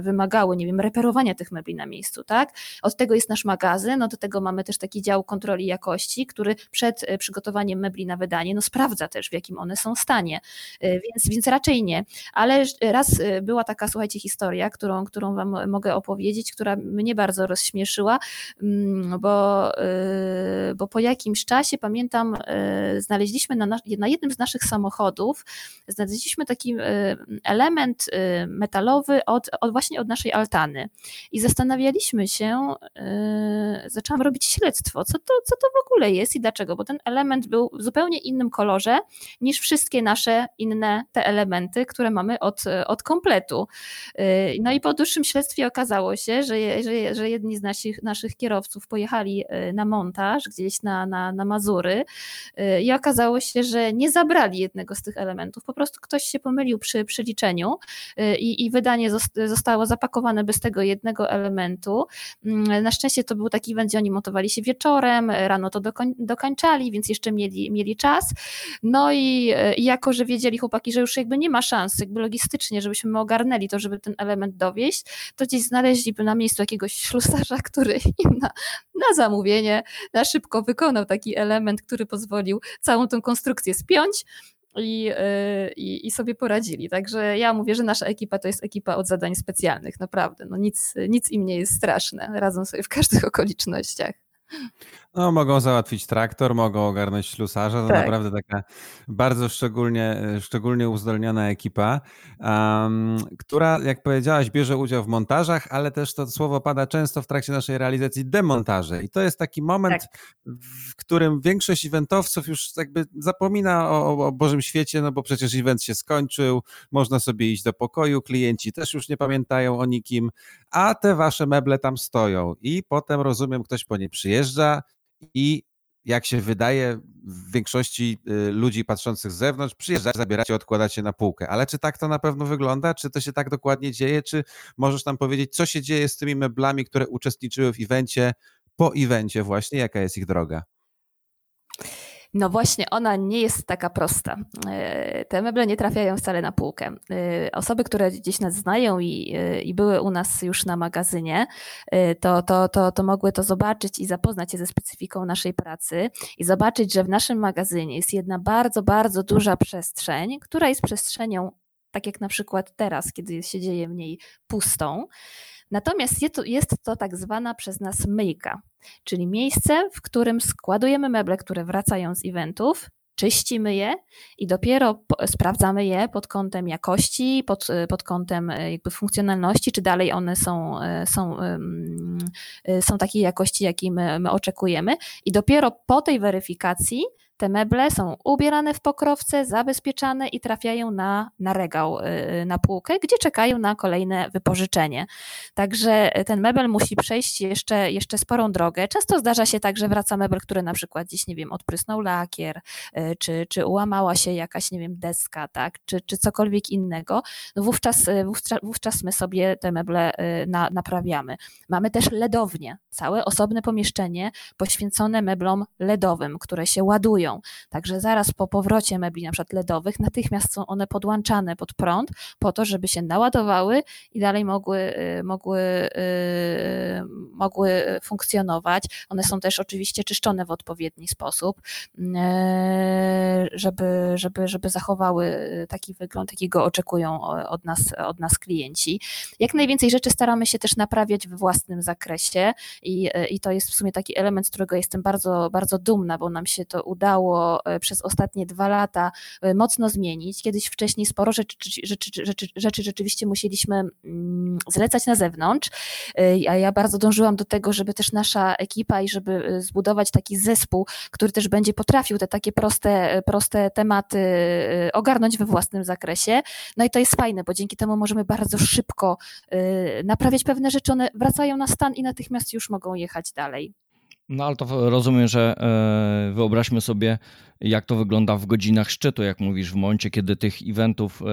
wymagały, nie wiem, reperowania tych mebli na miejscu, tak? Od tego jest nasz magazyn, no do tego mamy też taki dział kontroli jakości, który przed przygotowaniem mebli na wydanie, no sprawdza też w jakim one są stanie, y, więc, więc raczej nie. Ale raz y, była taka, słuchajcie, historia, którą, którą wam mogę opowiedzieć, która mnie bardzo rozśmieszyła, mm, bo, y, bo po jakimś czasie, pamiętam, znaleźliśmy na, na jednym z naszych samochodów, znaleźliśmy taki element metalowy od, od właśnie od naszej altany i zastanawialiśmy się, zaczęłam robić śledztwo, co to, co to w ogóle jest i dlaczego, bo ten element element był w zupełnie innym kolorze niż wszystkie nasze inne te elementy, które mamy od, od kompletu. Y, no i po dłuższym śledztwie okazało się, że, że, że jedni z naszych, naszych kierowców pojechali y, na montaż gdzieś na, na, na Mazury y, i okazało się, że nie zabrali jednego z tych elementów. Po prostu ktoś się pomylił przy, przy liczeniu i, i wydanie zostało zapakowane bez tego jednego elementu. Mm, na szczęście to był taki event, gdzie oni montowali się wieczorem, rano to dokoń, dokańczali, więc jeszcze mieli, mieli czas. No i, i jako, że wiedzieli chłopaki, że już jakby nie ma szans, jakby logistycznie, żebyśmy ogarnęli to, żeby ten element dowieść, to gdzieś znaleźliby na miejscu jakiegoś ślusarza, który im na, na zamówienie na szybko wykonał taki element, który pozwolił całą tą konstrukcję spiąć. I, y, i, i, sobie poradzili. Także ja mówię, że nasza ekipa to jest ekipa od zadań specjalnych, naprawdę. No nic, nic im nie jest straszne. Radzą sobie w każdych okolicznościach. No, mogą załatwić traktor, mogą ogarnąć ślusarza. To tak. naprawdę taka bardzo szczególnie, szczególnie uzdolniona ekipa, która, jak powiedziałaś, bierze udział w montażach, ale też to słowo pada często w trakcie naszej realizacji demontaże. I to jest taki moment, tak. w którym większość eventowców już jakby zapomina o, o Bożym świecie, no bo przecież event się skończył, można sobie iść do pokoju, klienci też już nie pamiętają o nikim, a te wasze meble tam stoją. I potem rozumiem, ktoś po nie przyjeżdża i jak się wydaje, w większości y, ludzi patrzących z zewnątrz, przyjeżdżacie, zabieracie, odkładacie na półkę. Ale czy tak to na pewno wygląda? Czy to się tak dokładnie dzieje? Czy możesz nam powiedzieć, co się dzieje z tymi meblami, które uczestniczyły w evencie, po evencie właśnie? Jaka jest ich droga? No właśnie, ona nie jest taka prosta. E, te meble nie trafiają wcale na półkę. E, osoby, które gdzieś nas znają i, e, i były u nas już na magazynie, to, to, to, to mogły to zobaczyć i zapoznać się ze specyfiką naszej pracy i zobaczyć, że w naszym magazynie jest jedna bardzo, bardzo duża przestrzeń, która jest przestrzenią, tak jak na przykład teraz, kiedy się dzieje w niej pustą. Natomiast jest to, jest to tak zwana przez nas myjka, czyli miejsce, w którym składujemy meble, które wracają z eventów, czyścimy je i dopiero sprawdzamy je pod kątem jakości, pod, pod kątem e, jakby funkcjonalności, czy dalej one są, e, są, e, są takiej jakości, jakiej my, my oczekujemy. I dopiero po tej weryfikacji te meble są ubierane w pokrowce, zabezpieczane i trafiają na, na regał, y, na półkę, gdzie czekają na kolejne wypożyczenie. Także ten mebel musi przejść jeszcze, jeszcze sporą drogę. Często zdarza się tak, że wraca mebel, który na przykład gdzieś, nie wiem, odprysnął lakier, y, czy, czy ułamała się jakaś, nie wiem, deska, tak, czy, czy cokolwiek innego. No wówczas, y, wówczas, wówczas my sobie te meble na, naprawiamy. Mamy też LEDownie, całe osobne pomieszczenie poświęcone meblom LEDowym, które się ładują Także zaraz po powrocie mebli na przykład LEDowych natychmiast są one podłączane pod prąd po to, żeby się naładowały i dalej mogły, y, mogły, y, mogły funkcjonować. One są też oczywiście czyszczone w odpowiedni sposób, y, żeby, żeby, żeby zachowały taki wygląd, jakiego oczekują od nas, od nas klienci. Jak najwięcej rzeczy staramy się też naprawiać we własnym zakresie i, i to jest w sumie taki element, z którego jestem bardzo, bardzo dumna, bo nam się to udało udało e, przez ostatnie dwa lata e, mocno zmienić. Kiedyś wcześniej sporo rzeczy, rzeczy, rzeczy, rzeczy rzeczywiście musieliśmy mm, zlecać na zewnątrz, e, a ja bardzo dążyłam do tego, żeby też nasza ekipa i żeby zbudować taki zespół, który też będzie potrafił te takie proste, proste tematy ogarnąć we własnym zakresie. No i to jest fajne, bo dzięki temu możemy bardzo szybko naprawiać pewne rzeczy, one wracają na stan i natychmiast już mogą jechać dalej. No ale to rozumiem, że e, wyobraźmy sobie, jak to wygląda w godzinach szczytu, jak mówisz, w momencie, kiedy tych eventów e,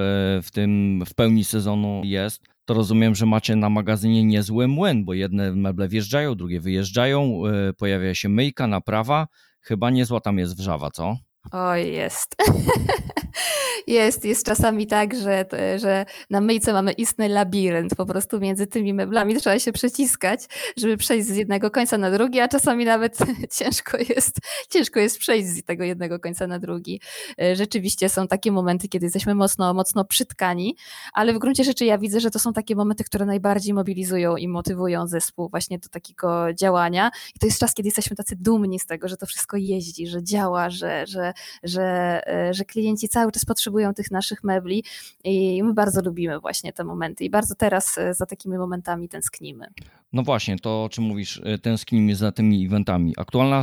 w tym w pełni sezonu jest, to rozumiem, że macie na magazynie niezły młyn, bo jedne meble wjeżdżają, drugie wyjeżdżają, e, pojawia się myjka, naprawa. Chyba niezła tam jest wrzawa, co? Oj, jest. jest, jest czasami tak, że, że na myjce mamy istny labirynt. Po prostu między tymi meblami trzeba się przeciskać, żeby przejść z jednego końca na drugi, a czasami nawet ciężko jest, ciężko jest przejść z tego jednego końca na drugi. E, rzeczywiście są takie momenty, kiedy jesteśmy mocno, mocno przytkani, ale w gruncie rzeczy ja widzę, że to są takie momenty, które najbardziej mobilizują i motywują zespół właśnie do takiego działania. I to jest czas, kiedy jesteśmy tacy dumni z tego, że to wszystko jeździ, że działa, że, że że, e, że klienci cały czas potrzebują tych naszych mebli i my bardzo lubimy właśnie te momenty i bardzo teraz e, za takimi momentami tęsknimy. No właśnie, to o czym mówisz, e, tęsknimy za tymi eventami. Aktualna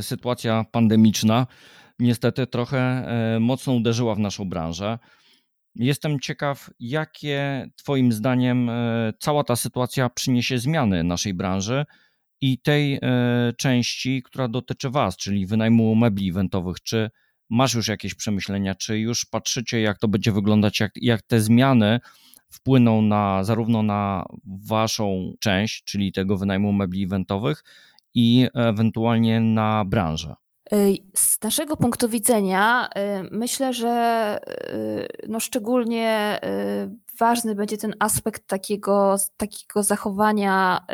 sytuacja pandemiczna niestety trochę mocno uderzyła w naszą branżę. Jestem ciekaw, jakie Twoim zdaniem cała ta sytuacja przyniesie zmiany naszej branży i tej e, części, która dotyczy Was, czyli wynajmu mebli eventowych. Czy masz już jakieś przemyślenia, czy już patrzycie, jak to będzie wyglądać, jak, jak te zmiany wpłyną na zarówno na Waszą część, czyli tego wynajmu mebli eventowych, i ewentualnie na branżę? Z naszego punktu widzenia myślę, że no szczególnie ważny będzie ten aspekt takiego, takiego zachowania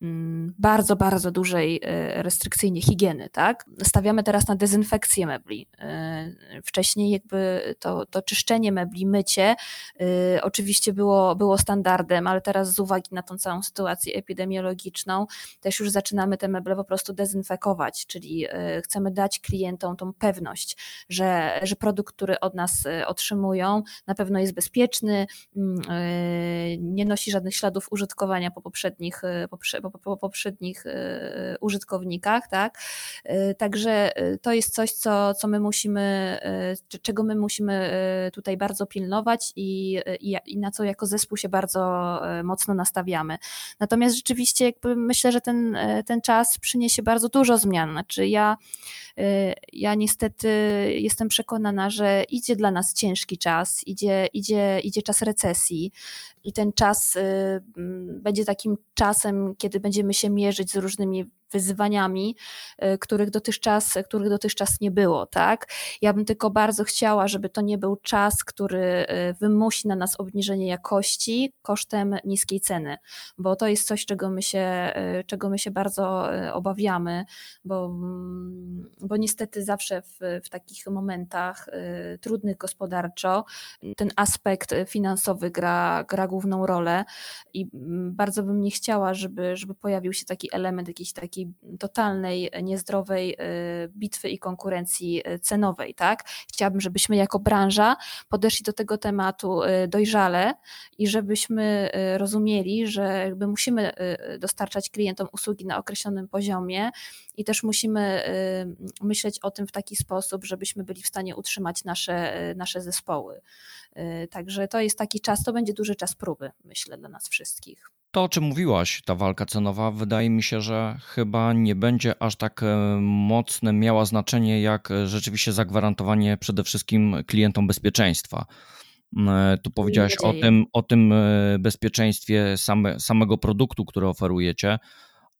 bardzo, bardzo dużej e, restrykcyjnie higieny, tak? Stawiamy teraz na dezynfekcję mebli. E, wcześniej jakby to, to czyszczenie mebli, mycie e, oczywiście było, było standardem, ale teraz z uwagi na tą całą sytuację epidemiologiczną też już zaczynamy te meble po prostu dezynfekować, czyli chcemy dać klientom tą pewność, że, że produkt, który od nas otrzymują na pewno jest bezpieczny, mm, nie nosi żadnych śladów użytkowania po poprzednich, po po, po poprzednich użytkownikach, tak? Także to jest coś, co, co my musimy, czego my musimy tutaj bardzo pilnować i, i, i na co jako zespół się bardzo mocno nastawiamy. Natomiast rzeczywiście jakby myślę, że ten, ten czas przyniesie bardzo dużo zmian. Znaczy ja, ja niestety jestem przekonana, że idzie dla nas ciężki czas, idzie, idzie, idzie czas recesji i ten czas y, będzie takim czasem, kiedy będziemy się mierzyć z różnymi wyzwaniami, y, których dotychczas, których dotychczas nie było. Tak? Ja bym tylko bardzo chciała, żeby to nie był czas, który y, wymusi na nas obniżenie jakości kosztem niskiej ceny, bo to jest coś, czego my się, czego my się bardzo obawiamy, bo, mm, bo niestety zawsze w, w takich momentach trudnych gospodarczo ten aspekt finansowy gra, gra główną rolę i mm, bardzo bym nie chciała, żeby, żeby pojawił się taki element jakiejś takiej totalnej, niezdrowej y, bitwy i konkurencji y, cenowej. Tak? Chciałabym, żebyśmy jako branża podeszli do tego tematu y, dojrzale i żebyśmy rozumieli, że jakby musimy dostarczać klientom usługi na określonym poziomie i też musimy myśleć o tym w taki sposób, żebyśmy byli w stanie utrzymać nasze, nasze zespoły. Także to jest taki czas, to będzie duży czas próby, myślę, dla nas wszystkich. To, o czym mówiłaś, ta walka cenowa, wydaje mi się, że chyba nie będzie aż tak e, mocne miała znaczenie, jak e, rzeczywiście zagwarantowanie przede wszystkim klientom bezpieczeństwa. E, tu powiedziałaś o tym, o tym bezpieczeństwie same, samego produktu, który oferujecie,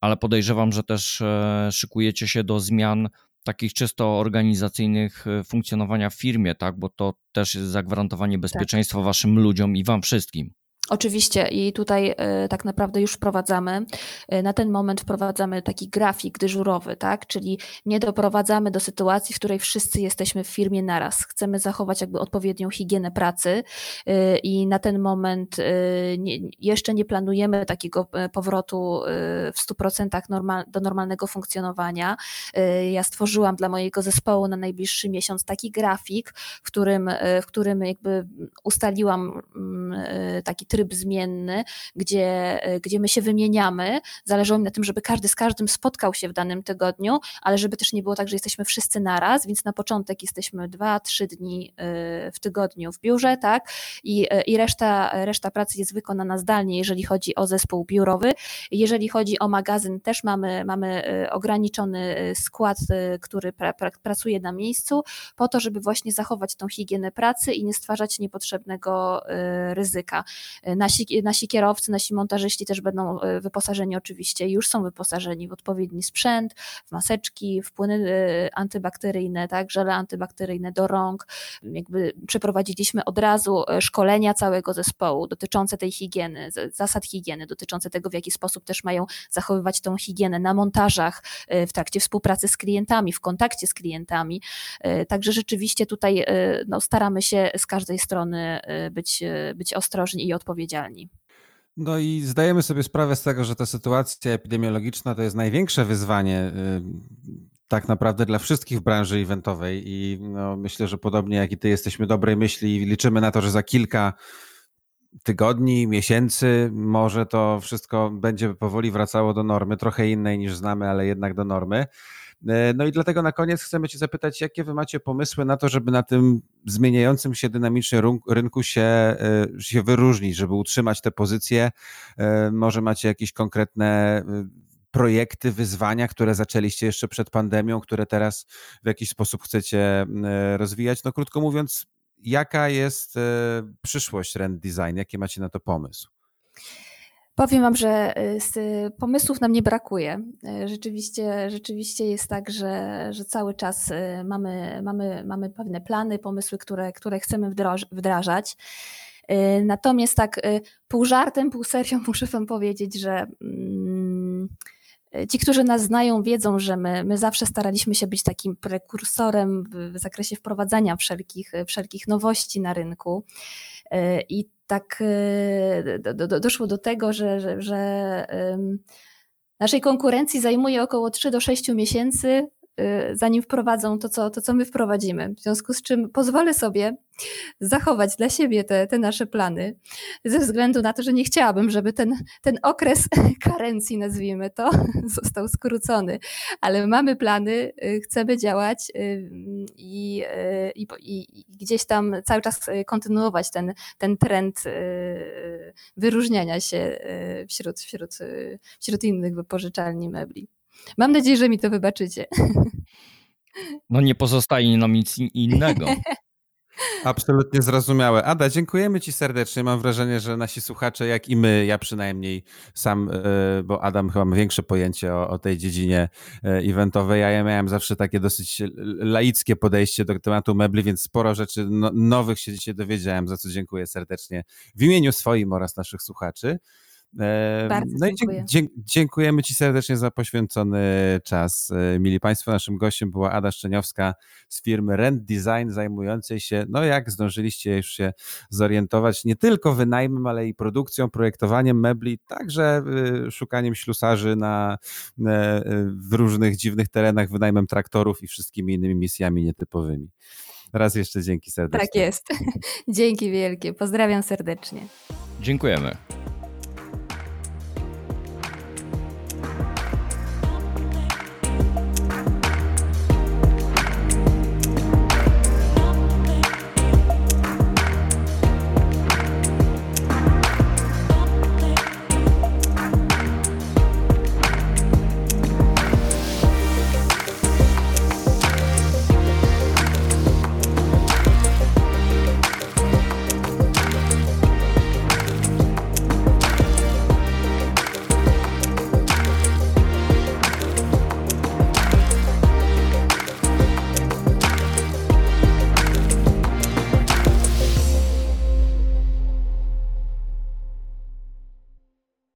ale podejrzewam, że też szykujecie się do zmian takich czysto organizacyjnych funkcjonowania w firmie, tak? Bo to też jest zagwarantowanie tak. bezpieczeństwa tak. waszym ludziom i wam wszystkim. Oczywiście i tutaj y, tak naprawdę już wprowadzamy, y, na ten moment wprowadzamy taki grafik dyżurowy, tak? czyli nie doprowadzamy do sytuacji, w której wszyscy jesteśmy w firmie naraz. Chcemy zachować jakby odpowiednią higienę pracy y, i na ten moment nie, jeszcze nie planujemy takiego powrotu w 100% normal, do normalnego funkcjonowania. Ja stworzyłam dla mojego zespołu na najbliższy miesiąc taki grafik, w którym, w którym jakby ustaliłam mm, taki tryb tryb zmienny, gdzie, e, gdzie my się wymieniamy. Zależało mi na tym, żeby każdy z każdym spotkał się w danym tygodniu, ale żeby też nie było tak, że jesteśmy wszyscy naraz, więc na początek jesteśmy dwa, trzy dni e, w tygodniu w biurze, tak? I, e, i reszta, reszta pracy jest wykonana zdalnie, jeżeli chodzi o zespół biurowy. Jeżeli chodzi o magazyn, też mamy, mamy ograniczony skład, który pra, pra, pracuje na miejscu, po to, żeby właśnie zachować tą higienę pracy i nie stwarzać niepotrzebnego ryzyka. Nasi, nasi kierowcy, nasi montażyści też będą e, wyposażeni oczywiście, już są wyposażeni w odpowiedni sprzęt, w maseczki, w płyny e, antybakteryjne, tak, żele antybakteryjne do rąk. Jakby przeprowadziliśmy od razu e, szkolenia całego zespołu dotyczące tej higieny, zasad higieny, dotyczące tego, w jaki sposób też mają zachowywać tą higienę na montażach, w trakcie współpracy z klientami, w kontakcie z klientami. Także rzeczywiście tutaj no, staramy się z każdej strony być, być ostrożni i odpowiedzialni odpowiedzialni. No i zdajemy sobie sprawę z tego, że ta sytuacja epidemiologiczna to jest największe wyzwanie y, tak naprawdę dla wszystkich w branży eventowej i no, myślę, że podobnie jak i ty jesteśmy dobrej myśli i liczymy na to, że za kilka tygodni, miesięcy może to wszystko będzie powoli wracało do normy, trochę innej niż znamy, ale jednak do normy. E, no i dlatego na koniec chcemy Cię zapytać, jakie Wy macie pomysły na to, żeby na tym zmieniającym się dynamicznie rynku się, e, się wyróżnić, żeby utrzymać te pozycje? E, może macie jakieś konkretne projekty, wyzwania, które zaczęliście jeszcze przed pandemią, które teraz w jakiś sposób chcecie rozwijać? No krótko mówiąc, jaka jest przyszłość Rent Design? Jaki macie na to pomysł? Powiem Wam, że y, z pomysłów nam nie brakuje. Y, rzeczywiście, rzeczywiście jest tak, że, że cały czas mamy, mamy, mamy pewne plany, pomysły, które, które chcemy wdrażać. Natomiast tak pół żartem, pół serią muszę Wam powiedzieć, że mm, Ci, którzy nas znają, wiedzą, że my, my zawsze staraliśmy się być takim prekursorem w zakresie wprowadzania wszelkich, wszelkich nowości na rynku. I tak y, do, do, doszło do tego, że, że, że naszej konkurencji zajmuje około 3 do 6 miesięcy zanim wprowadzą to co, to, co my wprowadzimy. W związku z czym pozwolę sobie zachować dla siebie te, te nasze plany, ze względu na to, że nie chciałabym, żeby ten, ten okres karencji, nazwijmy to, został skrócony. Ale mamy plany, y, chcemy działać y, i, y, i, i, gdzieś tam cały czas y, kontynuować ten, ten trend y, wyróżniania się y, wśród, wśród, y, wśród innych wypożyczalni mebli. Mam nadzieję, że mi to wybaczycie. No nie pozostaje nam nic in- innego. Absolutnie zrozumiałe. Ada, dziękujemy Ci serdecznie. Mam wrażenie, że nasi słuchacze, jak i my, ja przynajmniej sam, e, bo Adam chyba ma większe pojęcie o, o tej dziedzinie e, eventowej, a ja miałem zawsze takie dosyć laickie podejście do tematu mebli, więc sporo rzeczy no, nowych się dzisiaj dowiedziałem, za co dziękuję serdecznie w imieniu swoim oraz naszych słuchaczy. E, Bardzo no i dziękuję. dziękujemy Ci serdecznie za poświęcony czas. E, Mili Państwo, naszym gościem była Ada Szczeniowska z firmy Rent Design, zajmującej się, no jak zdążyliście już się zorientować, nie tylko wynajmem, ale i produkcją, projektowaniem mebli, także y, szukaniem ślusarzy na, e, w różnych dziwnych terenach, wynajmem traktorów i wszystkimi innymi misjami nietypowymi. Raz jeszcze dzięki serdecznie. Tak jest. Dzięki wielkie. Pozdrawiam serdecznie. Dziękujemy.